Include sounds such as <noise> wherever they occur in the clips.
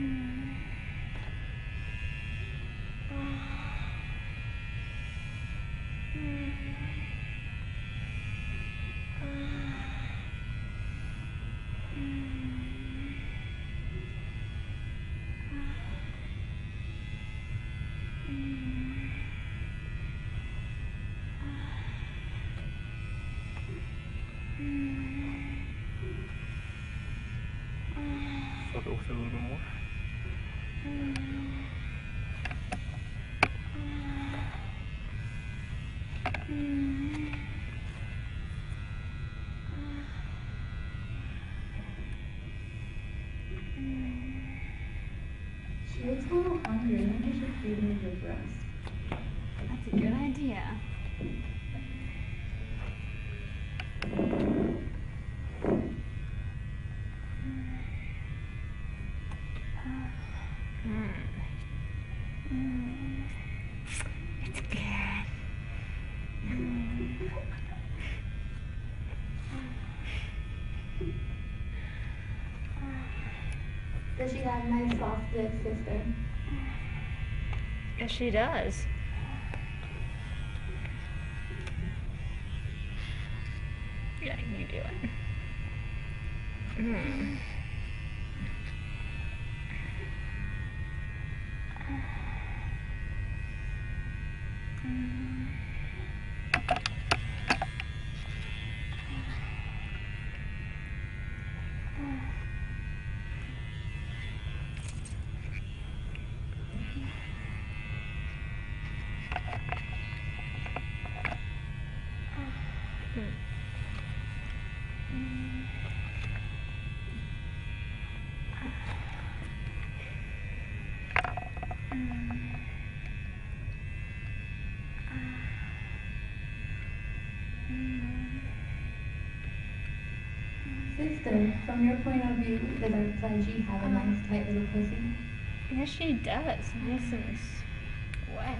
Mm. Go through a little more. She looks a little hungry. Maybe you should feed her your breast. That's a good idea. It's good. Does she have a nice soft lips, sister? Yes, she does. Yeah, you do it. Mm. Sister, from your point of view, does our pledgee have a uh-huh. nice tight little pussy? Yes, she does. Nice <sighs> and wet.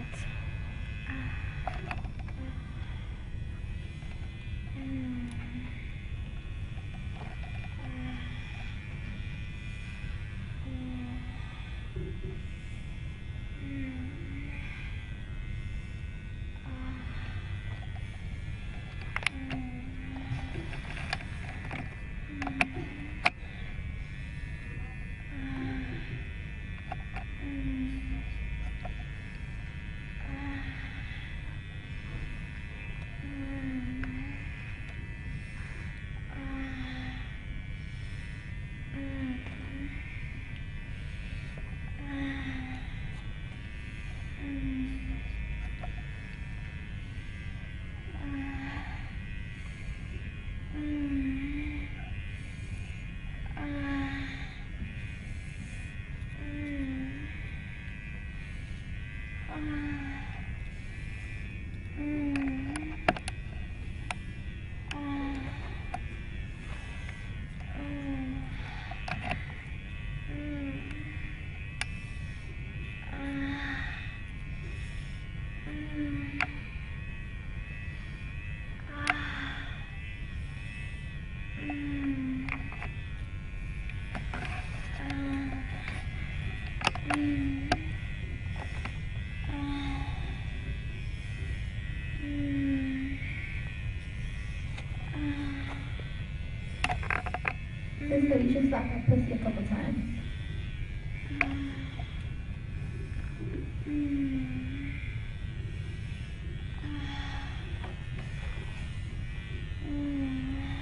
Sister, you should slap that pussy a couple times.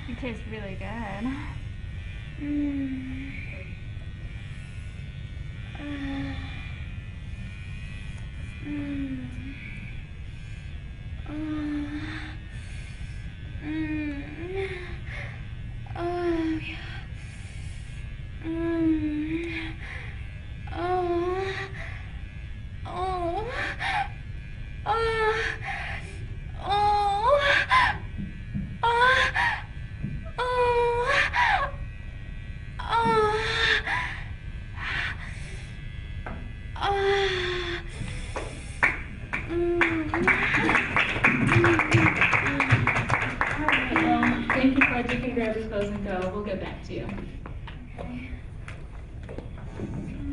It tastes really good. You.